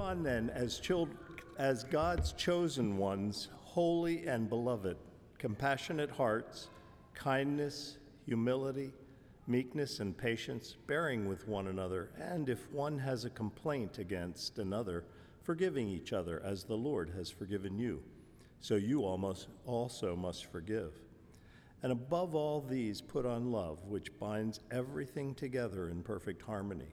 on then, as, as God's chosen ones, holy and beloved, compassionate hearts, kindness, humility, meekness, and patience, bearing with one another, and if one has a complaint against another, forgiving each other as the Lord has forgiven you. So you almost also must forgive. And above all these, put on love, which binds everything together in perfect harmony.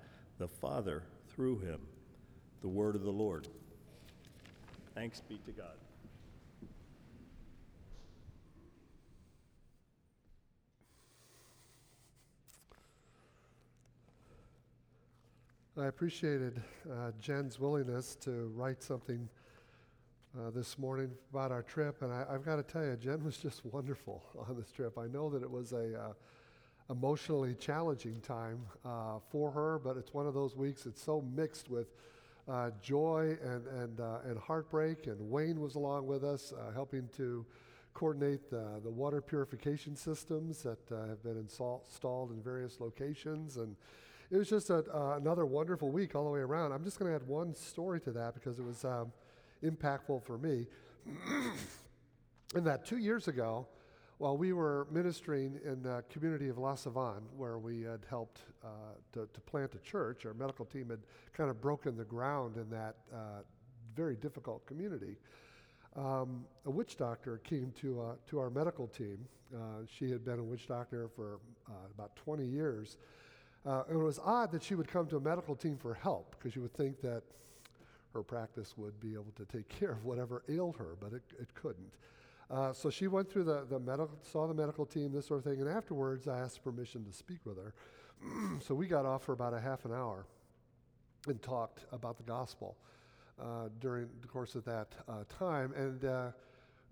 the Father through him. The word of the Lord. Thanks be to God. I appreciated uh, Jen's willingness to write something uh, this morning about our trip, and I, have got to tell you, Jen was just wonderful on this trip. I know that it was a uh, emotionally challenging time uh, for her, but it's one of those weeks that's so mixed with uh, joy and and uh, and heartbreak. And Wayne was along with us, uh, helping to coordinate the, the water purification systems that have been installed in various locations and. It was just a, another wonderful week all the way around. I'm just going to add one story to that because it was um, impactful for me. in that two years ago, while we were ministering in the community of La Savane, where we had helped uh, to, to, plant a church, our medical team had kind of broken the ground in that uh, very difficult community. Um, a witch doctor came to, uh, to our medical team. Uh, she had been a witch doctor for uh, about 20 years. Uh, and it was odd that she would come to a medical team for help because you would think that her practice would be able to take care of whatever ailed her, but it, it couldn't. Uh, so she went through the, the medical, saw the medical team, this sort of thing, and afterwards I asked permission to speak with her. so we got off for about a half an hour and talked about the gospel uh, during the course of that uh, time. And uh,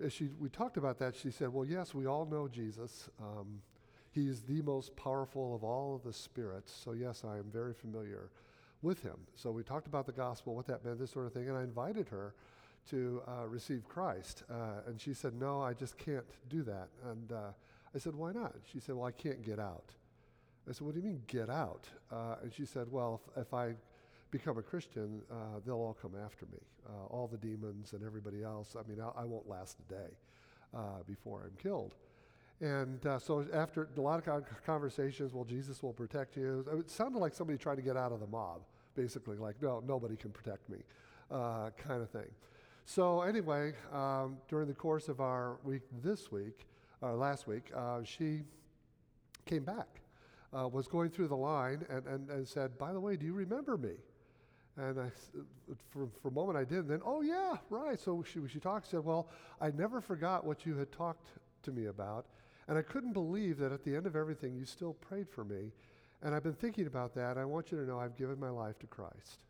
as she, we talked about that, she said, Well, yes, we all know Jesus. Um, he is the most powerful of all of the spirits. So, yes, I am very familiar with him. So we talked about the gospel, what that meant, this sort of thing, and I invited her to uh, receive Christ. Uh, and she said, No, I just can't do that. And uh, I said, Why not? She said, Well, I can't get out. I said, What do you mean, get out? Uh, and she said, Well, if, if I become a Christian, uh, they'll all come after me. Uh, all the demons and everybody else. I mean, I, I won't last a day before I'm killed. And so after a lot of conversations, well, Jesus will protect you. It sounded like somebody trying to get out of the mob, basically, like, no, nobody can protect me, kind of thing. So anyway, um, during the course of our week this week, or last week, uh, she came back, uh, was going through the line, and, and, and said, by the way, do you remember me? And I, for, for a moment I did. And then, oh, yeah, right. So she, she talked, said, well, I never forgot what you had talked to me about. And I couldn't believe that at the end of everything, you still prayed for me. And I've been thinking about that. I want you to know I've given my life to Christ.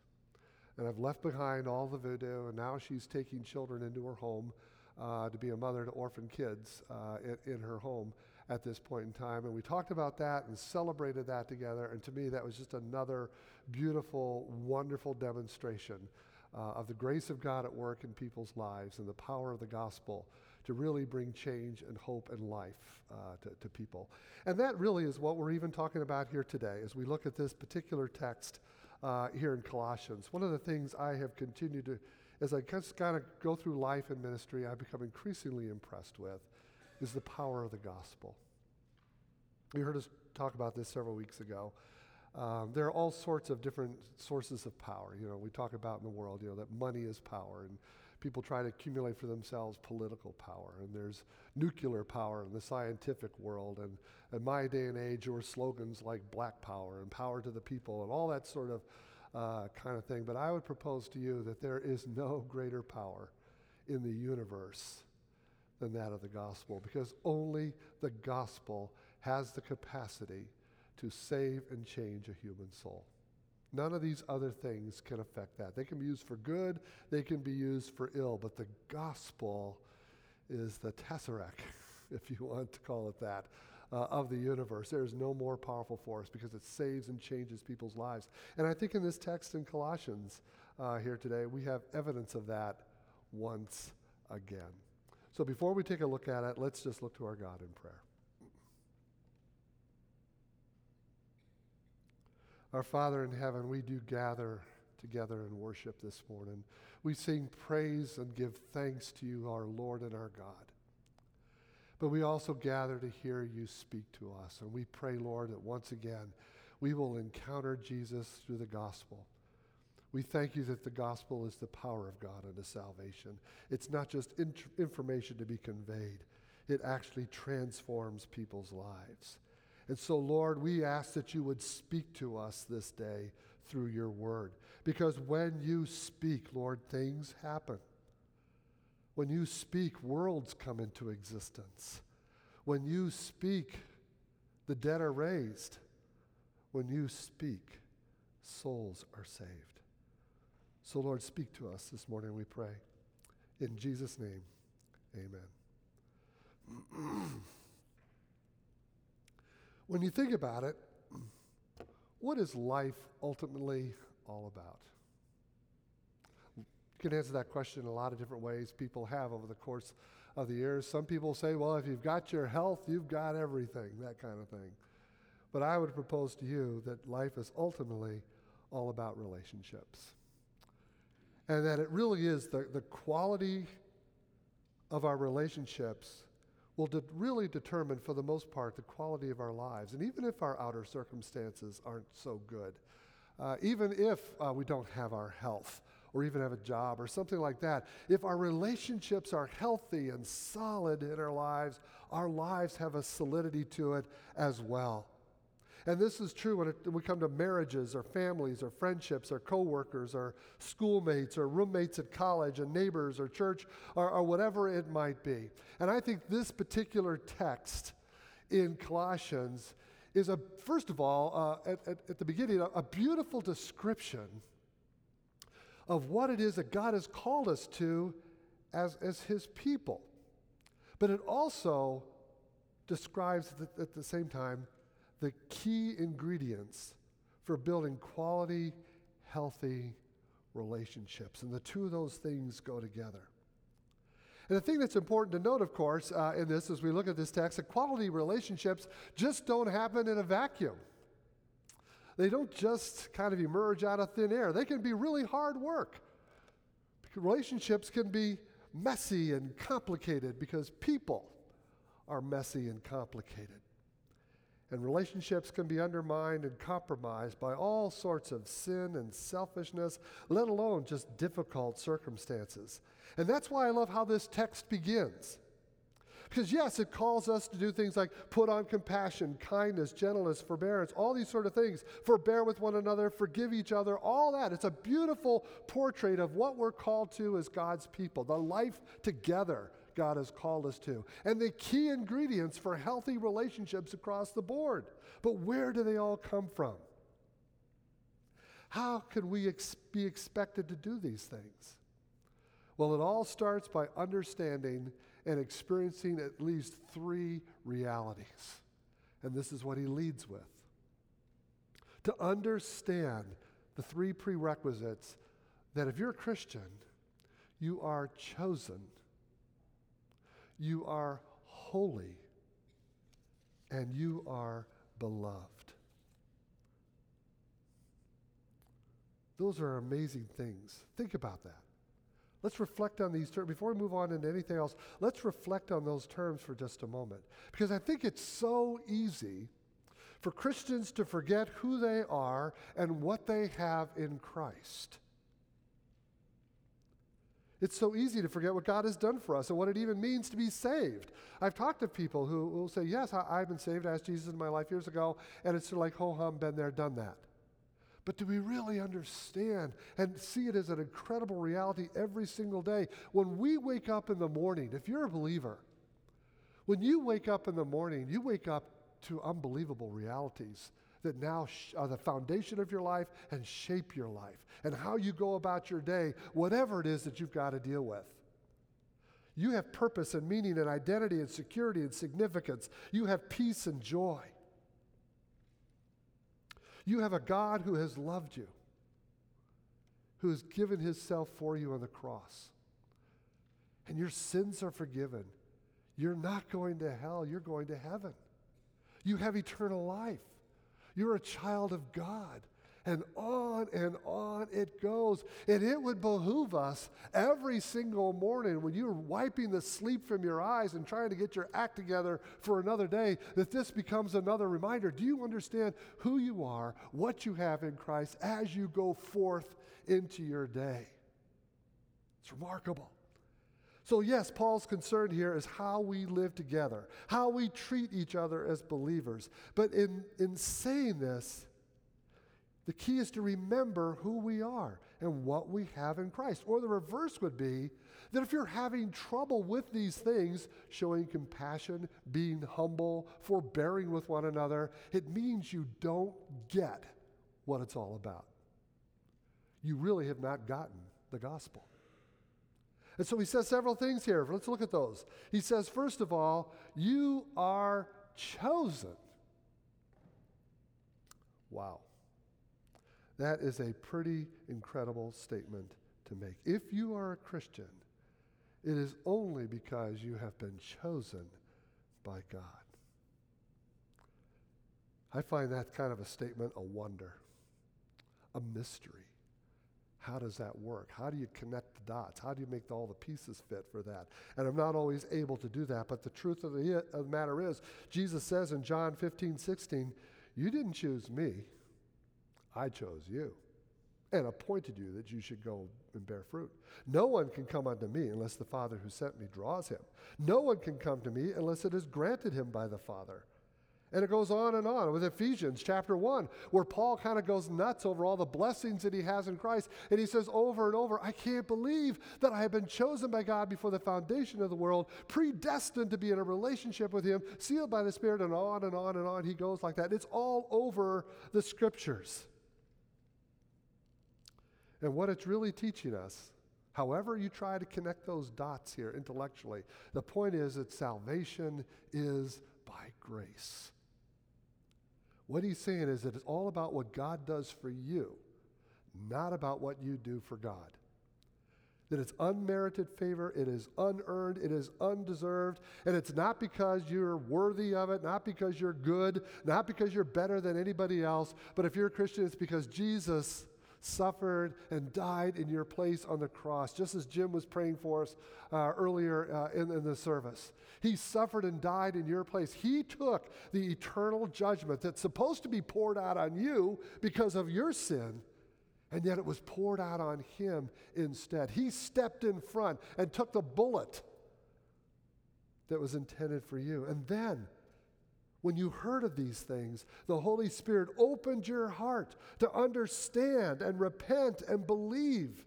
And I've left behind all the voodoo, and now she's taking children into her home uh, to be a mother to orphan kids uh, in, in her home at this point in time. And we talked about that and celebrated that together. And to me, that was just another beautiful, wonderful demonstration uh, of the grace of God at work in people's lives and the power of the gospel to really bring change and hope and life uh, to, to people. And that really is what we're even talking about here today as we look at this particular text uh, here in Colossians. One of the things I have continued to, as I just kind of go through life and ministry, I've become increasingly impressed with is the power of the gospel. You heard us talk about this several weeks ago. Um, there are all sorts of different sources of power. You know, we talk about in the world, you know, that money is power and people try to accumulate for themselves political power. And there's nuclear power in the scientific world. And in my day and age, there were slogans like black power and power to the people and all that sort of uh, kind of thing. But I would propose to you that there is no greater power in the universe than that of the gospel because only the gospel has the capacity to save and change a human soul. None of these other things can affect that. They can be used for good, they can be used for ill, but the gospel is the tesseract, if you want to call it that, uh, of the universe. There is no more powerful force because it saves and changes people's lives. And I think in this text in Colossians uh, here today, we have evidence of that once again. So before we take a look at it, let's just look to our God in prayer. Our Father in heaven, we do gather together and worship this morning. We sing praise and give thanks to you, our Lord and our God. But we also gather to hear you speak to us. And we pray, Lord, that once again we will encounter Jesus through the gospel. We thank you that the gospel is the power of God unto salvation. It's not just int- information to be conveyed, it actually transforms people's lives. And so, Lord, we ask that you would speak to us this day through your word. Because when you speak, Lord, things happen. When you speak, worlds come into existence. When you speak, the dead are raised. When you speak, souls are saved. So, Lord, speak to us this morning, we pray. In Jesus' name, amen. When you think about it, what is life ultimately all about? You can answer that question in a lot of different ways people have over the course of the years. Some people say, well, if you've got your health, you've got everything, that kind of thing. But I would propose to you that life is ultimately all about relationships. And that it really is the, the quality of our relationships will de- really determine, for the most part, the quality of our lives. And even if our outer circumstances aren't so good, uh, even if uh, we don't have our health or even have a job or something like that, if our relationships are healthy and solid in our lives, our lives have a solidity to it as well. And this is true when, it, when we come to marriages or families or friendships or coworkers or schoolmates or roommates at college and neighbors or church or, or whatever it might be. And I think this particular text in Colossians is a, first of all, uh, at, at, at, the beginning, a, a beautiful description of what it is that God has called us to as, as His people. But it also describes at the same time the key ingredients for building quality, healthy relationships. And the two of those things go together. And the thing that's important to note, of course, uh, in this as we look at this text, that quality relationships just don't happen in a vacuum. They don't just kind of emerge out of thin air. They can be really hard work. Relationships can be messy and complicated because people are messy and complicated. And relationships can be undermined and compromised by all sorts of sin and selfishness, let alone just difficult circumstances. And that's why I love how this text begins. Because, yes, it calls us to do things like put on compassion, kindness, gentleness, forbearance, all these sort of things. Forbear with one another, forgive each other, all that. It's a beautiful portrait of what we're called to as God's people, the life together God has called us to, and the key ingredients for healthy relationships across the board. But where do they all come from? How can we ex- be expected to do these things? Well, it all starts by understanding and experiencing at least three realities. And this is what he leads with. To understand the three prerequisites that if you're a Christian, you are chosen you are holy and you are beloved. Those are amazing things. Think about that. Let's reflect on these terms. Before we move on into anything else, let's reflect on those terms for just a moment. Because I think it's so easy for Christians to forget who they are and what they have in Christ. It's so easy to forget what God has done for us and what it even means to be saved. I've talked to people who will say, Yes, I, have been saved. I asked Jesus in my life years ago, and it's sort of like, ho hum, been there, done that. But do we really understand and see it as an incredible reality every single day? When we wake up in the morning, if you're a believer, when you wake up in the morning, you wake up to unbelievable realities that now are uh, the foundation of your life and shape your life and how you go about your day, whatever it is that you've got to deal with. You have purpose and meaning and identity and security and significance. You have peace and joy. You have a God who has loved you, who has given himself for you on the cross. And your sins are forgiven. You're not going to hell, you're going to heaven. You have eternal life. You're a child of God. And on and on it goes. And it would behoove us every single morning when you're wiping the sleep from your eyes and trying to get your act together for another day that this becomes another reminder. Do you understand who you are, what you have in Christ as you go forth into your day? It's remarkable. So, yes, Paul's concern here is how we live together, how we treat each other as believers. But in, in saying this, the key is to remember who we are and what we have in Christ. Or the reverse would be that if you're having trouble with these things, showing compassion, being humble, forbearing with one another, it means you don't get what it's all about. You really have not gotten the gospel. And so he says several things here. Let's look at those. He says, first of all, you are chosen. Wow. That is a pretty incredible statement to make. If you are a Christian, it is only because you have been chosen by God. I find that kind of a statement a wonder, a mystery. How does that work? How do you connect the dots? How do you make all the pieces fit for that? And I'm not always able to do that, but the truth of the, of the matter is, Jesus says in John 15, 16, You didn't choose me, I chose you and appointed you that you should go and bear fruit. No one can come unto me unless the Father who sent me draws him. No one can come to me unless it is granted him by the Father. And it goes on and on with Ephesians chapter 1, where Paul kind of goes nuts over all the blessings that he has in Christ. And he says over and over, I can't believe that I have been chosen by God before the foundation of the world, predestined to be in a relationship with him, sealed by the Spirit, and on and on and on. He goes like that. It's all over the scriptures. And what it's really teaching us, however you try to connect those dots here intellectually, the point is that salvation is by grace. What he's saying is that it's all about what God does for you, not about what you do for God. That it's unmerited favor, it is unearned, it is undeserved, and it's not because you're worthy of it, not because you're good, not because you're better than anybody else, but if you're a Christian, it's because Jesus suffered and died in your place on the cross, just as Jim was praying for us uh, earlier uh, in, in the service. He suffered and died in your place. He took the eternal judgment that's supposed to be poured out on you because of your sin, and yet it was poured out on him instead. He stepped in front and took the bullet that was intended for you. And then, when you heard of these things, the Holy Spirit opened your heart to understand and repent and believe.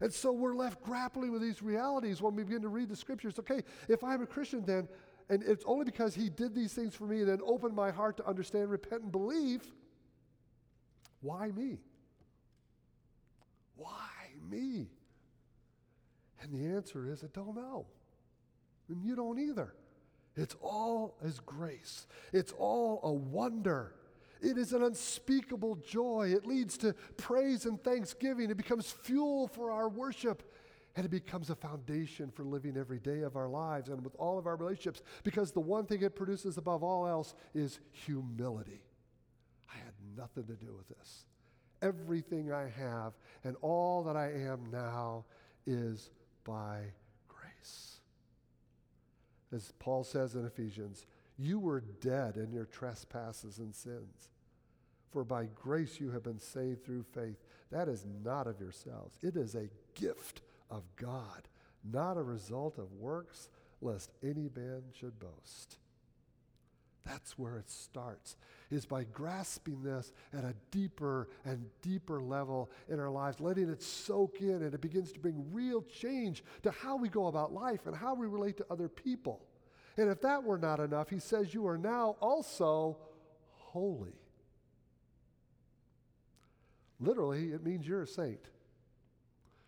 And so we're left grappling with these realities when we begin to read the scriptures. Okay, if I'm a Christian, then, and it's only because He did these things for me and then opened my heart to understand, repent, and believe, why me? Why me? And the answer is, I don't know. And you don't either. It's all His grace, it's all a wonder. It is an unspeakable joy. It leads to praise and thanksgiving. It becomes fuel for our worship. And it becomes a foundation for living every day of our lives and with all of our relationships. Because the one thing it produces above all else is humility. I had nothing to do with this. Everything I have and all that I am now is by as Paul says in Ephesians, you were dead in your trespasses and sins. For by grace you have been saved through faith. That is not of yourselves, it is a gift of God, not a result of works, lest any man should boast. That's where it starts, is by grasping this at a deeper and deeper level in our lives, letting it soak in, and it begins to bring real change to how we go about life and how we relate to other people. And if that were not enough, he says, You are now also holy. Literally, it means you're a saint.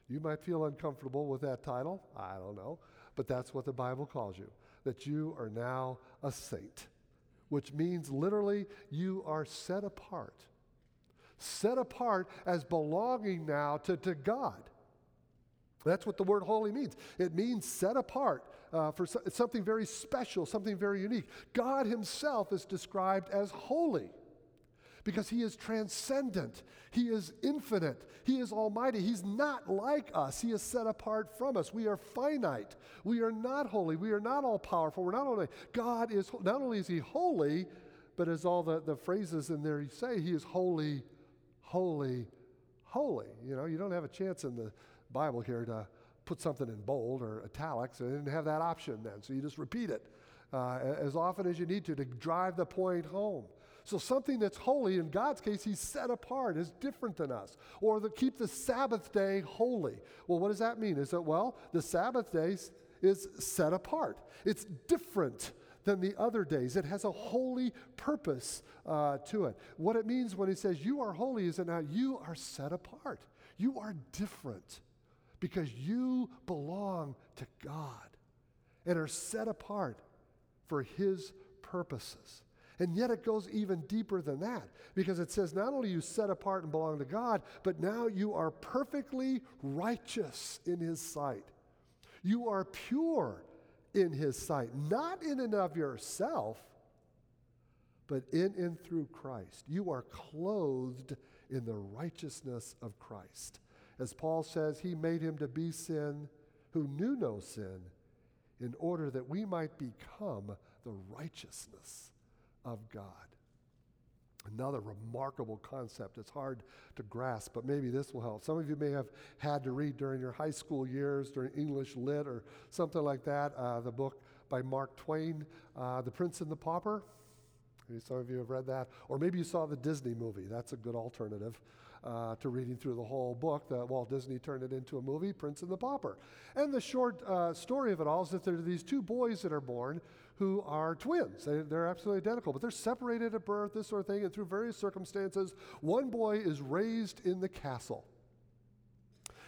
You might feel uncomfortable with that title. I don't know. But that's what the Bible calls you that you are now a saint, which means literally you are set apart. Set apart as belonging now to, to God. That's what the word holy means. It means set apart uh, for so, something very special, something very unique. God Himself is described as holy because He is transcendent, He is infinite, He is almighty. He's not like us, He is set apart from us. We are finite, we are not holy, we are not all powerful, we're not only, God is, not only is He holy, but as all the, the phrases in there say, He is holy, holy, holy. You know, you don't have a chance in the Bible here to put something in bold or italics. They didn't have that option then, so you just repeat it uh, as often as you need to to drive the point home. So something that's holy, in God's case, He's set apart, is different than us. Or the, keep the Sabbath day holy. Well, what does that mean? Is that, well, the Sabbath day is set apart. It's different than the other days. It has a holy purpose uh, to it. What it means when He says you are holy is that now you are set apart. You are different because you belong to God and are set apart for His purposes. And yet it goes even deeper than that because it says not only you set apart and belong to God, but now you are perfectly righteous in His sight. You are pure in His sight, not in and of yourself, but in and through Christ. You are clothed in the righteousness of Christ. As Paul says, He made Him to be sin who knew no sin in order that we might become the righteousness of God. Another remarkable concept. It's hard to grasp, but maybe this will help. Some of you may have had to read during your high school years, during English Lit or something like that, uh, the book by Mark Twain, uh, The Prince and the Pauper. Maybe some of you have read that. Or maybe you saw the Disney movie. That's a good alternative uh, to reading through the whole book. That Walt Disney turned it into a movie, Prince and the Pauper. And the short uh, story of it all is that there are these two boys that are born who are twins. They, they're absolutely identical, but they're separated at birth, this sort of thing, and through various circumstances, one boy is raised in the castle.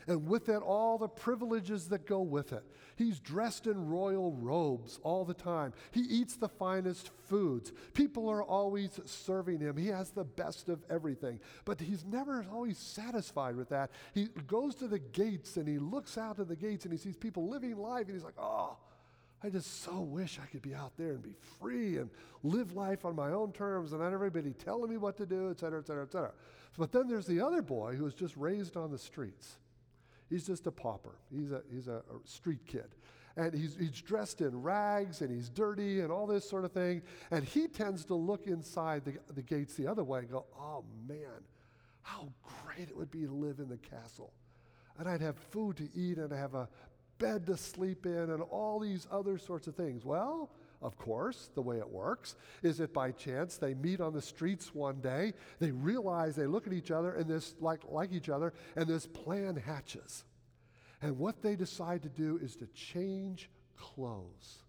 And with it, all the privileges that go with it. He's dressed in royal robes all the time. He eats the finest foods. People are always serving him. He has the best of everything. But he's never always satisfied with that. He goes to the gates and he looks out at the gates and he sees people living life and he's like, oh, I just so wish I could be out there and be free and live life on my own terms and not everybody telling me what to do, et cetera, et cetera, et cetera. But then there's the other boy who was just raised on the streets. He's just a pauper. He's a, he's a, street kid. And he's, he's dressed in rags and he's dirty and all this sort of thing. And he tends to look inside the, the gates the other way and go, oh man, how great it would be to live in the castle. And I'd have food to eat and I have a bed to sleep in, and all these other sorts of things. Well, of course, the way it works is that by chance they meet on the streets one day, they realize they look at each other and this like like each other, and this plan hatches. And what they decide to do is to change clothes.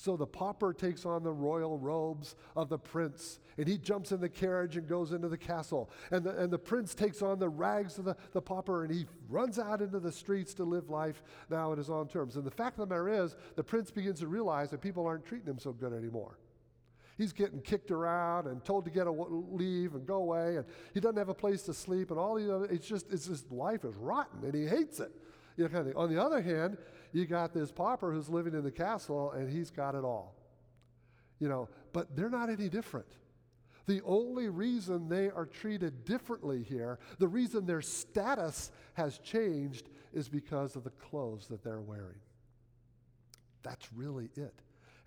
So the pauper takes on the royal robes of the prince, and he jumps in the carriage and goes into the castle. And the, and the prince takes on the rags of the, the pauper, and he runs out into the streets to live life now at his own terms. And the fact of the matter is, the prince begins to realize that people aren't treating him so good anymore. He's getting kicked around and told to get a leave and go away, and he doesn't have a place to sleep, and all the other, it's just, it's just life is rotten, and he hates it. You know, kind of. On the other hand, you got this pauper who's living in the castle and he's got it all. You know, but they're not any different. The only reason they are treated differently here, the reason their status has changed, is because of the clothes that they're wearing. That's really it.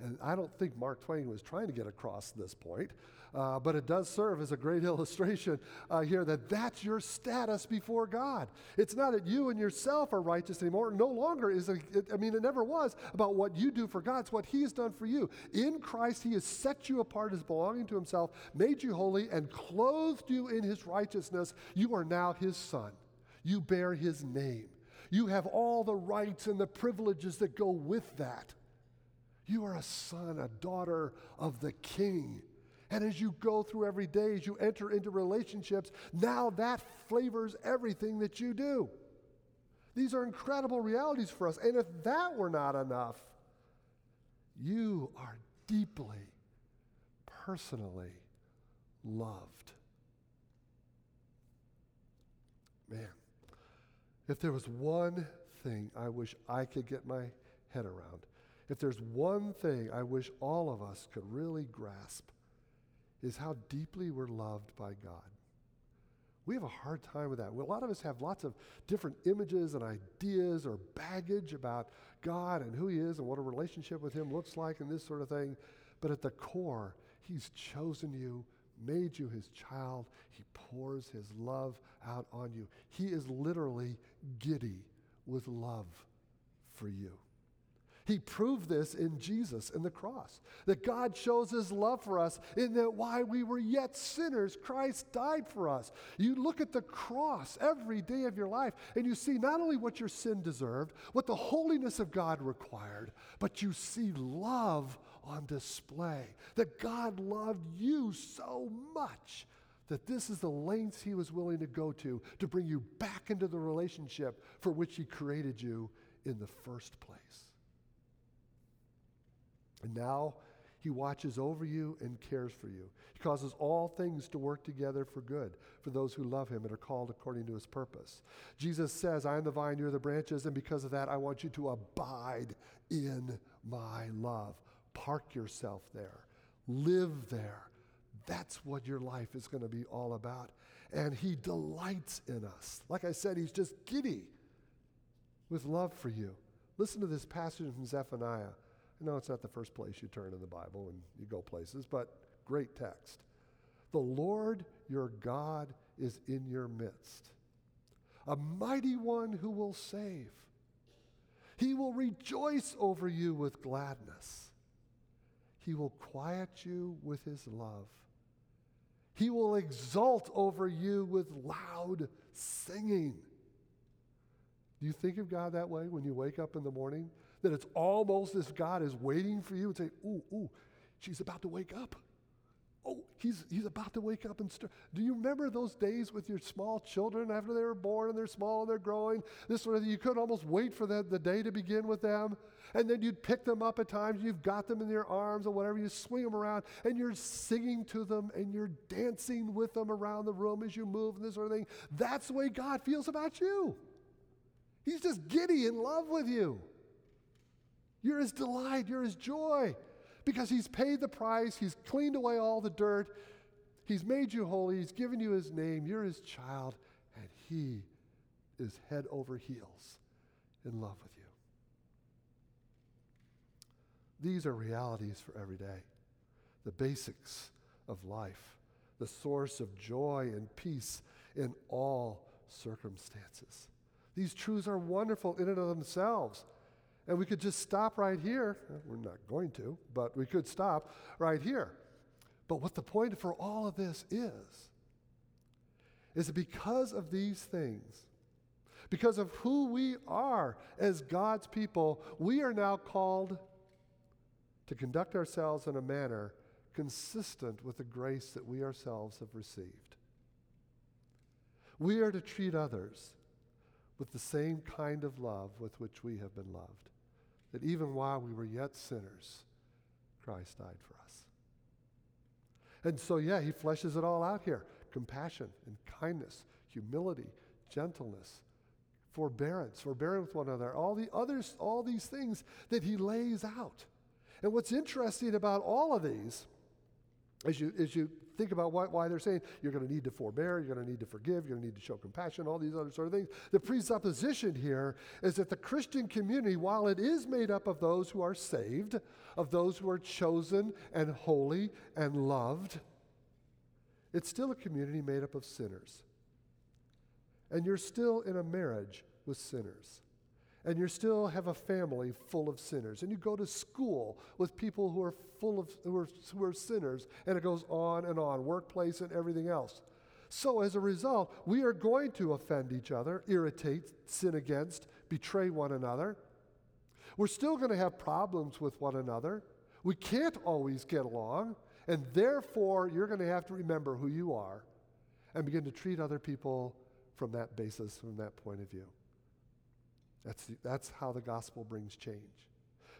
And I don't think Mark Twain was trying to get across this point. Uh, but it does serve as a great illustration uh, here that that's your status before God. It's not that you and yourself are righteous anymore. No longer is it, I mean, it never was about what you do for God. It's what He has done for you. In Christ, He has set you apart as belonging to Himself, made you holy, and clothed you in His righteousness. You are now His son. You bear His name. You have all the rights and the privileges that go with that. You are a son, a daughter of the King And as you go through every day, as you enter into relationships, now that flavors everything that you do. These are incredible realities for us. And if that were not enough, you are deeply, personally loved. Man, if there was one thing I wish I could get my head around, if there's one thing I wish all of us could really grasp, is how deeply we're loved by God. We have a hard time with that. A lot of us have lots of different images and ideas or baggage about God and who He is and what a relationship with Him looks like and this sort of thing. But at the core, He's chosen you, made you His child. He pours His love out on you. He is literally giddy with love for you. He proved this in Jesus in the cross. That God shows his love for us in that while we were yet sinners, Christ died for us. You look at the cross every day of your life and you see not only what your sin deserved, what the holiness of God required, but you see love on display. That God loved you so much that this is the lengths he was willing to go to to bring you back into the relationship for which he created you in the first place. And now he watches over you and cares for you. He causes all things to work together for good for those who love him and are called according to his purpose. Jesus says, I am the vine, you're the branches, and because of that, I want you to abide in my love. Park yourself there, live there. That's what your life is going to be all about. And he delights in us. Like I said, he's just giddy with love for you. Listen to this passage from Zephaniah. Know it's not the first place you turn in the Bible and you go places, but great text. The Lord your God is in your midst, a mighty one who will save. He will rejoice over you with gladness. He will quiet you with his love. He will exult over you with loud singing. Do you think of God that way when you wake up in the morning? That it's almost as God is waiting for you and say, ooh, ooh, she's about to wake up. Oh, he's, he's about to wake up and start. Do you remember those days with your small children after they were born and they're small and they're growing? This sort of you could almost wait for the, the day to begin with them. And then you'd pick them up at times, you've got them in your arms or whatever, you swing them around and you're singing to them and you're dancing with them around the room as you move and this sort of thing. That's the way God feels about you. He's just giddy in love with you. You're his delight, you're his joy, because he's paid the price, he's cleaned away all the dirt, he's made you holy, he's given you his name, you're his child, and he is head over heels in love with you. These are realities for every day, the basics of life, the source of joy and peace in all circumstances. These truths are wonderful in and of themselves. And we could just stop right here. We're not going to, but we could stop right here. But what the point for all of this is, is that because of these things, because of who we are as God's people, we are now called to conduct ourselves in a manner consistent with the grace that we ourselves have received. We are to treat others with the same kind of love with which we have been loved that even while we were yet sinners, Christ died for us. And so, yeah, he fleshes it all out here compassion and kindness, humility, gentleness, forbearance, forbearing with one another, all the others, all these things that he lays out. And what's interesting about all of these, as you, as you think about why, why they're saying you're going to need to forbear, you're going to need to forgive, you're going to need to show compassion, all these other sort of things. The presupposition here is that the Christian community, while it is made up of those who are saved, of those who are chosen and holy and loved, it's still a community made up of sinners. And you're still in a marriage with sinners and you still have a family full of sinners, and you go to school with people who are full of who are, who are sinners, and it goes on and on, workplace and everything else. So as a result, we are going to offend each other, irritate, sin against, betray one another. We're still going to have problems with one another. We can't always get along. And therefore, you're going to have to remember who you are and begin to treat other people from that basis, from that point of view. That's, the, that's how the gospel brings change.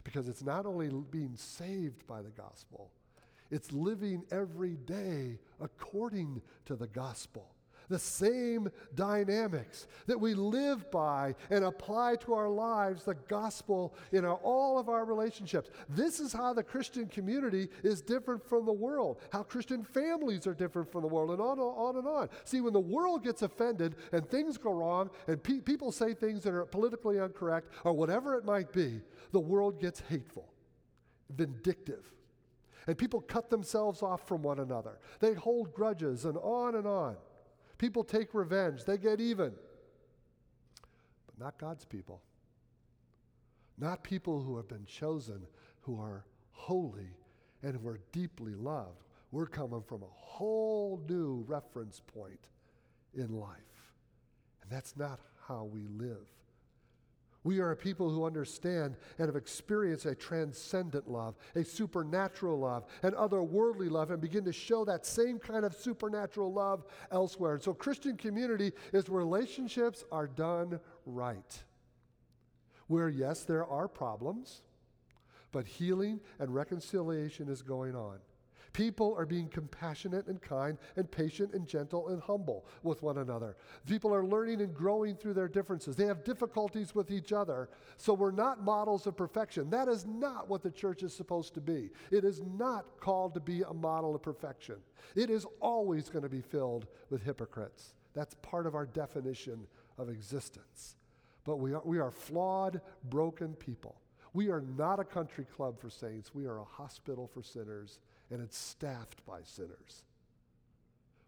Because it's not only being saved by the gospel, it's living every day according to the gospel the same dynamics that we live by and apply to our lives the gospel in our, all of our relationships. This is how the Christian community is different from the world, how Christian families are different from the world, and on and on and on. See, when the world gets offended and things go wrong and pe- people say things that are politically incorrect or whatever it might be, the world gets hateful, vindictive. And people cut themselves off from one another. They hold grudges and on and on. People take revenge, they get even. But not God's people. Not people who have been chosen, who are holy and who are deeply loved. We're coming from a whole new reference point in life. And that's not how we live. We are a people who understand and have experienced a transcendent love, a supernatural love, an otherworldly love, and begin to show that same kind of supernatural love elsewhere. And so, Christian community is where relationships are done right. Where, yes, there are problems, but healing and reconciliation is going on. People are being compassionate and kind and patient and gentle and humble with one another. People are learning and growing through their differences. They have difficulties with each other. So we're not models of perfection. That is not what the church is supposed to be. It is not called to be a model of perfection. It is always going to be filled with hypocrites. That's part of our definition of existence. But we are, we are flawed, broken people. We are not a country club for saints. We are a hospital for sinners and it's staffed by sinners.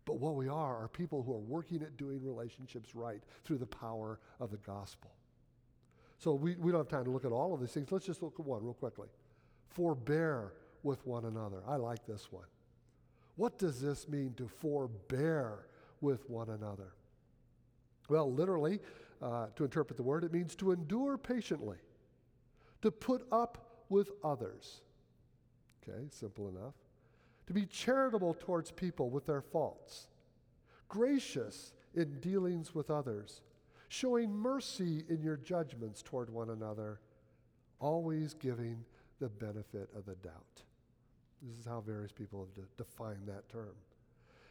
But what we are are people who are working at doing relationships right through the power of the gospel. So we, we don't have time to look at all of these things. Let's just look at one real quickly. Forbear with one another. I like this one. What does this mean to forbear with one another? Well, literally, uh, to interpret the word, it means to endure patiently, to put up with others. Okay, simple enough to be charitable towards people with their faults, gracious in dealings with others, showing mercy in your judgments toward one another, always giving the benefit of the doubt. This is how various people have de- defined that term.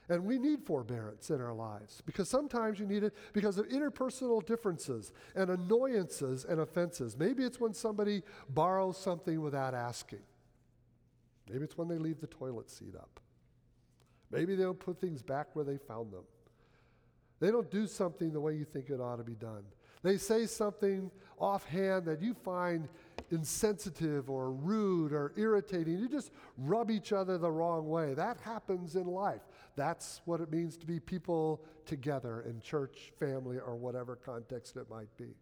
And we need forbearance in our lives because sometimes you need it because of interpersonal differences and annoyances and offenses. Maybe it's when somebody borrows something without asking. Maybe it's when they leave the toilet seat up. Maybe they don't put things back where they found them. They don't do something the way you think it ought to be done. They say something offhand that you find insensitive or rude or irritating. You just rub each other the wrong way. That happens in life. That's what it means to be people together in church, family, or whatever context it might be.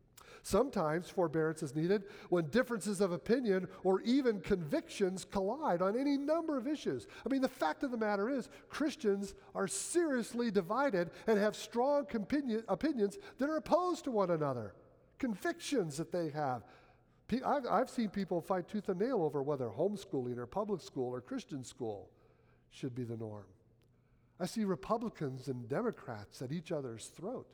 Sometimes forbearance is needed when differences of opinion or even convictions collide on any number of issues. I mean, the fact of the matter is, Christians are seriously divided and have strong opinions that are opposed to one another, convictions that they have. I've seen people fight tooth and nail over whether homeschooling or public school or Christian school should be the norm. I see Republicans and Democrats at each other's throat.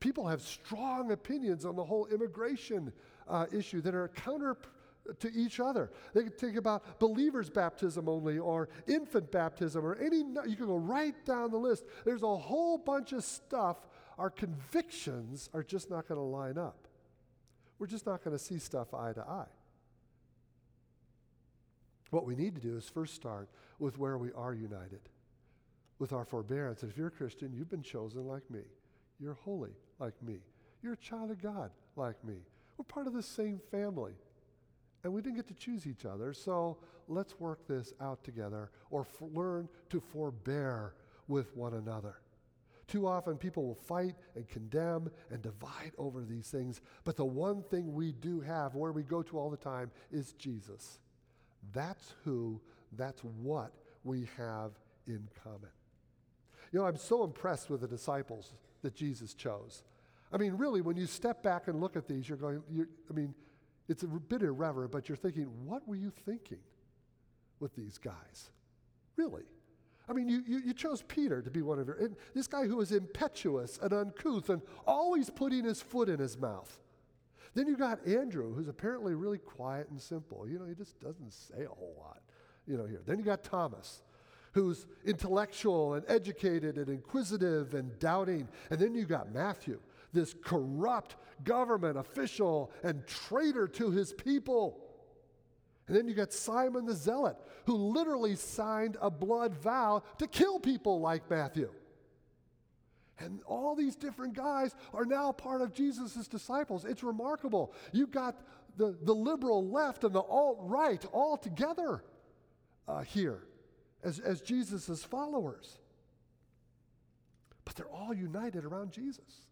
People have strong opinions on the whole immigration uh, issue that are counter to each other. They can think about believers' baptism only or infant baptism or any, you can go right down the list. There's a whole bunch of stuff. Our convictions are just not going to line up. We're just not going to see stuff eye to eye. What we need to do is first start with where we are united, with our forbearance. And if you're a Christian, you've been chosen like me. You're holy like me. You're a child of God like me. We're part of the same family. And we didn't get to choose each other, so let's work this out together or f- learn to forbear with one another. Too often, people will fight and condemn and divide over these things, but the one thing we do have, where we go to all the time, is Jesus. That's who, that's what we have in common. You know, I'm so impressed with the disciples that Jesus chose. I mean, really, when you step back and look at these, you're going, you're, I mean, it's a bit irreverent, but you're thinking, what were you thinking with these guys? Really? I mean, you, you, you chose Peter to be one of your, this guy who was impetuous and uncouth and always putting his foot in his mouth. Then you got Andrew, who's apparently really quiet and simple. You know, he just doesn't say a whole lot, you know, here. Then you got Thomas, who's intellectual and educated and inquisitive and doubting. And then you got Matthew, this corrupt government official and traitor to his people. And then you got Simon the Zealot, who literally signed a blood vow to kill people like Matthew. And all these different guys are now part of Jesus' disciples. It's remarkable. You've got the, the liberal left and the alt right all together uh, here as, as Jesus' followers. But they're all united around Jesus.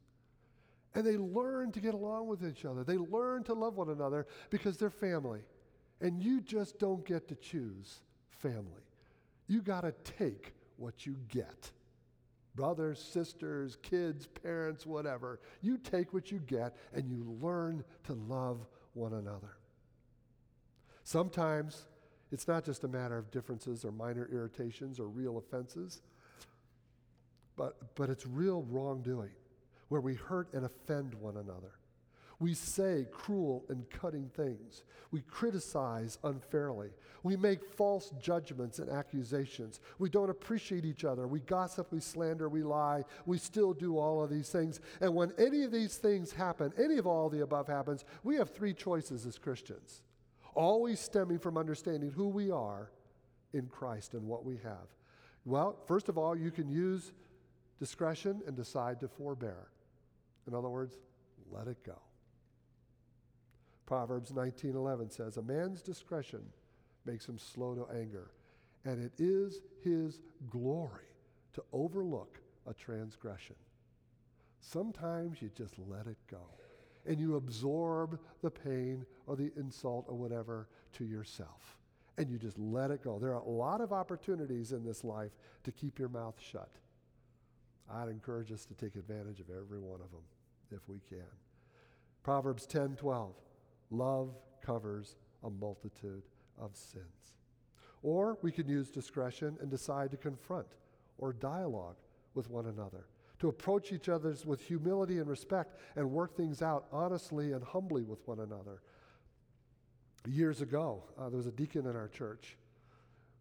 And they learn to get along with each other. They learn to love one another because they're family. And you just don't get to choose family. You got to take what you get. Brothers, sisters, kids, parents, whatever. You take what you get and you learn to love one another. Sometimes it's not just a matter of differences or minor irritations or real offenses, but, but it's real wrongdoing where we hurt and offend one another. We say cruel and cutting things. We criticize unfairly. We make false judgments and accusations. We don't appreciate each other. We gossip, we slander, we lie. We still do all of these things. And when any of these things happen, any of all the above happens, we have three choices as Christians, always stemming from understanding who we are in Christ and what we have. Well, first of all, you can use discretion and decide to forbear. In other words, let it go. Proverbs 19:11 says, "A man's discretion makes him slow to anger, and it is his glory to overlook a transgression." Sometimes you just let it go and you absorb the pain or the insult or whatever to yourself. And you just let it go. There are a lot of opportunities in this life to keep your mouth shut. I'd encourage us to take advantage of every one of them if we can. Proverbs 10 12. Love covers a multitude of sins. Or we can use discretion and decide to confront or dialogue with one another, to approach each other with humility and respect and work things out honestly and humbly with one another. Years ago, uh, there was a deacon in our church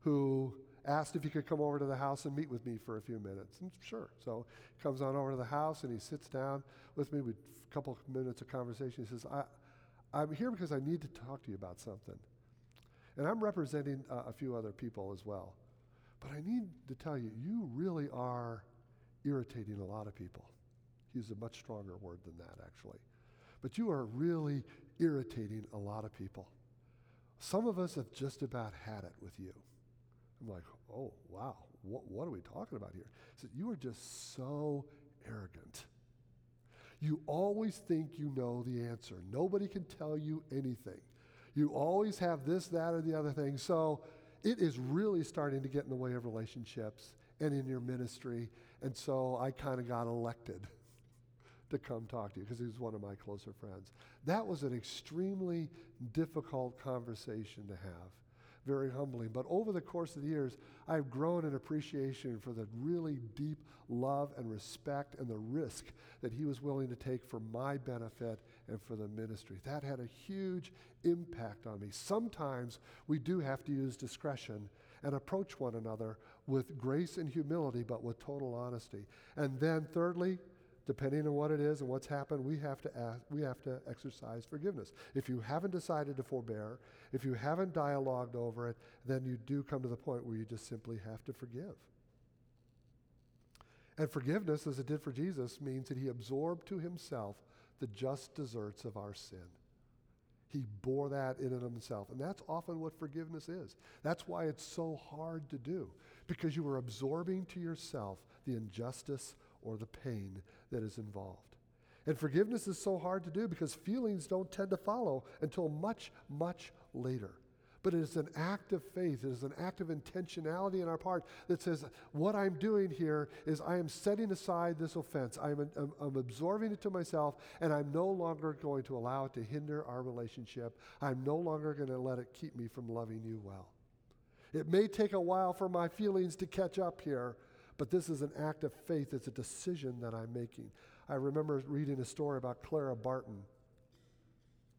who asked if he could come over to the house and meet with me for a few minutes. And sure. So he comes on over to the house and he sits down with me with a couple of minutes of conversation. He says, I, I'm here because I need to talk to you about something. And I'm representing uh, a few other people as well. But I need to tell you, you really are irritating a lot of people. Use a much stronger word than that, actually. But you are really irritating a lot of people. Some of us have just about had it with you. I'm like, oh, wow, what, what are we talking about here? So you are just so arrogant. You always think you know the answer. Nobody can tell you anything. You always have this, that, or the other thing. So it is really starting to get in the way of relationships and in your ministry. And so I kind of got elected to come talk to you because he was one of my closer friends. That was an extremely difficult conversation to have very humbling. But over the course of the years, I've grown in appreciation for the really deep love and respect and the risk that he was willing to take for my benefit and for the ministry. That had a huge impact on me. Sometimes we do have to use discretion and approach one another with grace and humility, but with total honesty. And then, thirdly, depending on what it is and what's happened, we have to ask, we have to exercise forgiveness. If you haven't decided to forbear, if you haven't dialogued over it, then you do come to the point where you just simply have to forgive. And forgiveness, as it did for Jesus, means that he absorbed to himself the just deserts of our sin. He bore that in and of himself. And that's often what forgiveness is. That's why it's so hard to do, because you are absorbing to yourself the injustice or the pain that is involved. And forgiveness is so hard to do because feelings don't tend to follow until much, much later. But it is an act of faith, it is an act of intentionality in our part that says, What I'm doing here is I am setting aside this offense. I'm, I'm, I'm absorbing it to myself, and I'm no longer going to allow it to hinder our relationship. I'm no longer going to let it keep me from loving you well. It may take a while for my feelings to catch up here, but this is an act of faith. It's a decision that I'm making. I remember reading a story about Clara Barton.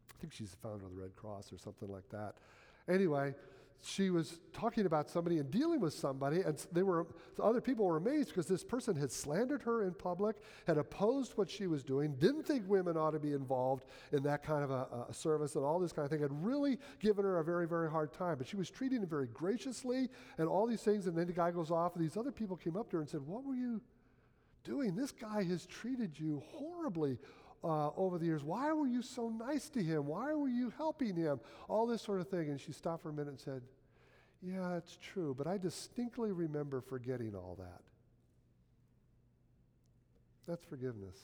I think she's the founder of the Red Cross or something like that. Anyway, she was talking about somebody and dealing with somebody, and they were the other people were amazed because this person had slandered her in public, had opposed what she was doing, didn't think women ought to be involved in that kind of a, a service and all this kind of thing, had really given her a very, very hard time. But she was treating him very graciously and all these things, and then the guy goes off, and these other people came up to her and said, What were you doing? This guy has treated you horribly uh, over the years. Why were you so nice to him? Why were you helping him? All this sort of thing. And she stopped for a minute and said, Yeah, it's true, but I distinctly remember forgetting all that. That's forgiveness.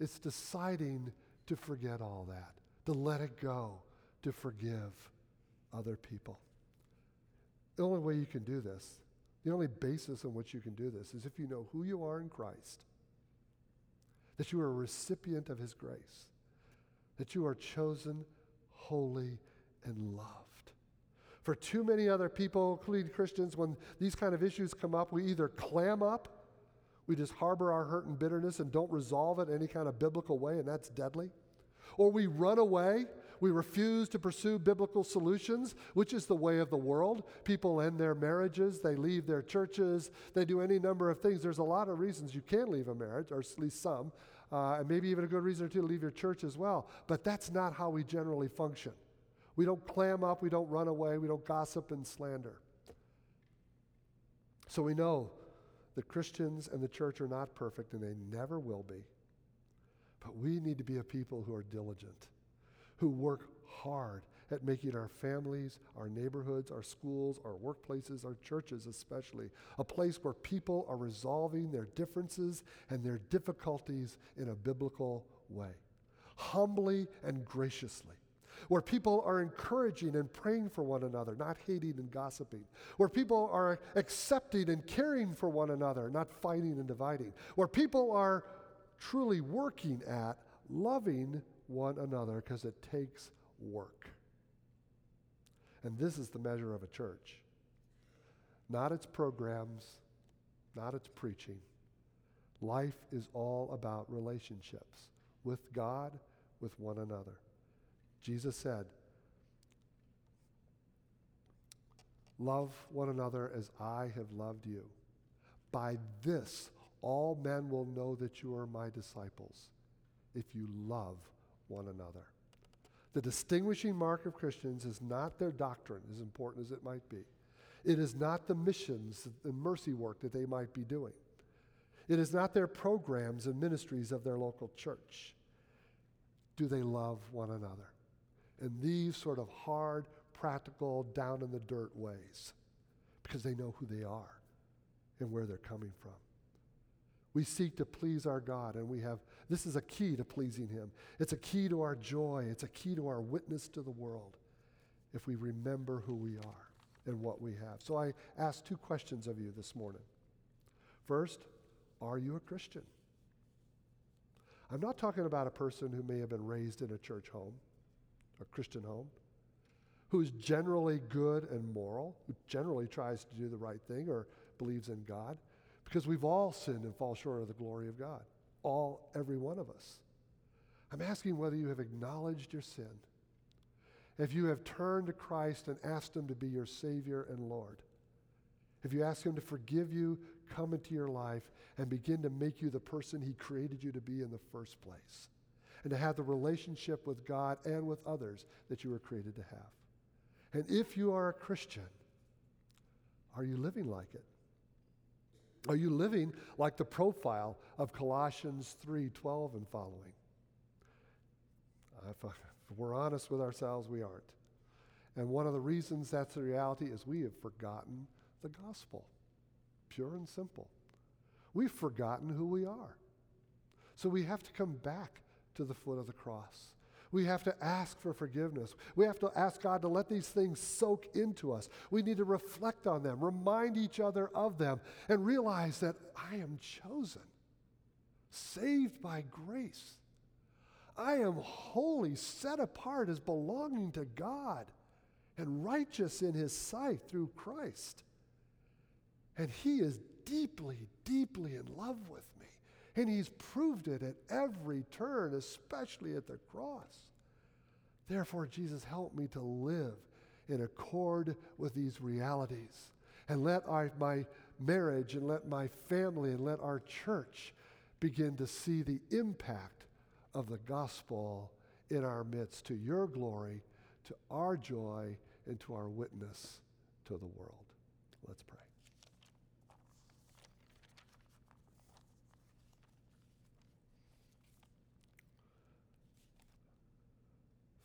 It's deciding to forget all that, to let it go, to forgive other people. The only way you can do this, the only basis on which you can do this, is if you know who you are in Christ that you are a recipient of His grace, that you are chosen, holy, and loved. For too many other people, including Christians, when these kind of issues come up, we either clam up, we just harbor our hurt and bitterness and don't resolve it any kind of biblical way, and that's deadly. Or we run away we refuse to pursue biblical solutions, which is the way of the world. People end their marriages, they leave their churches, they do any number of things. There's a lot of reasons you can leave a marriage, or at least some, uh, and maybe even a good reason or two to leave your church as well. But that's not how we generally function. We don't clam up, we don't run away, we don't gossip and slander. So we know that Christians and the church are not perfect, and they never will be. But we need to be a people who are diligent who work hard at making our families, our neighborhoods, our schools, our workplaces, our churches especially, a place where people are resolving their differences and their difficulties in a biblical way, humbly and graciously. Where people are encouraging and praying for one another, not hating and gossiping. Where people are accepting and caring for one another, not fighting and dividing. Where people are truly working at loving one another because it takes work. And this is the measure of a church not its programs, not its preaching. Life is all about relationships with God, with one another. Jesus said, Love one another as I have loved you. By this, all men will know that you are my disciples, if you love one another. The distinguishing mark of Christians is not their doctrine, as important as it might be. It is not the missions and mercy work that they might be doing. It is not their programs and ministries of their local church. Do they love one another? In these sort of hard, practical, down in the dirt ways, because they know who they are and where they're coming from. We seek to please our God, and we have this is a key to pleasing Him. It's a key to our joy, it's a key to our witness to the world if we remember who we are and what we have. So I ask two questions of you this morning. First, are you a Christian? I'm not talking about a person who may have been raised in a church home, a Christian home, who's generally good and moral, who generally tries to do the right thing or believes in God. Because we've all sinned and fall short of the glory of God. All, every one of us. I'm asking whether you have acknowledged your sin. If you have turned to Christ and asked Him to be your Savior and Lord. If you ask Him to forgive you, come into your life, and begin to make you the person He created you to be in the first place. And to have the relationship with God and with others that you were created to have. And if you are a Christian, are you living like it? Are you living like the profile of Colossians 3:12 and following? Uh, if, uh, if we're honest with ourselves, we aren't. And one of the reasons that's the reality is we have forgotten the gospel. Pure and simple. We've forgotten who we are. So we have to come back to the foot of the cross. We have to ask for forgiveness. We have to ask God to let these things soak into us. We need to reflect on them, remind each other of them, and realize that I am chosen, saved by grace. I am holy, set apart as belonging to God. and righteous in his sight through Christ. And he is deeply, deeply in love with me. And he's proved it at every turn, especially at the cross. Therefore, Jesus, help me to live in accord with these realities. And let our, my marriage and let my family and let our church begin to see the impact of the gospel in our midst to your glory, to our joy, and to our witness to the world. Let's pray.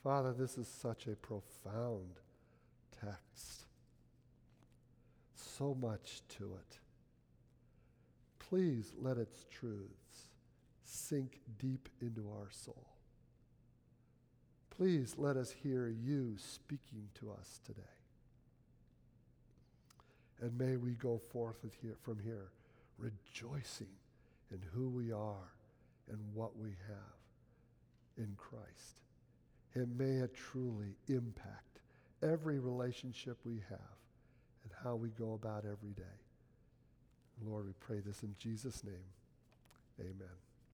Father, this is such a profound text. So much to it. Please let its truths sink deep into our soul. Please let us hear you speaking to us today. And may we go forth from here rejoicing in who we are and what we have in Christ. And may it truly impact every relationship we have and how we go about every day. Lord, we pray this in Jesus' name. Amen.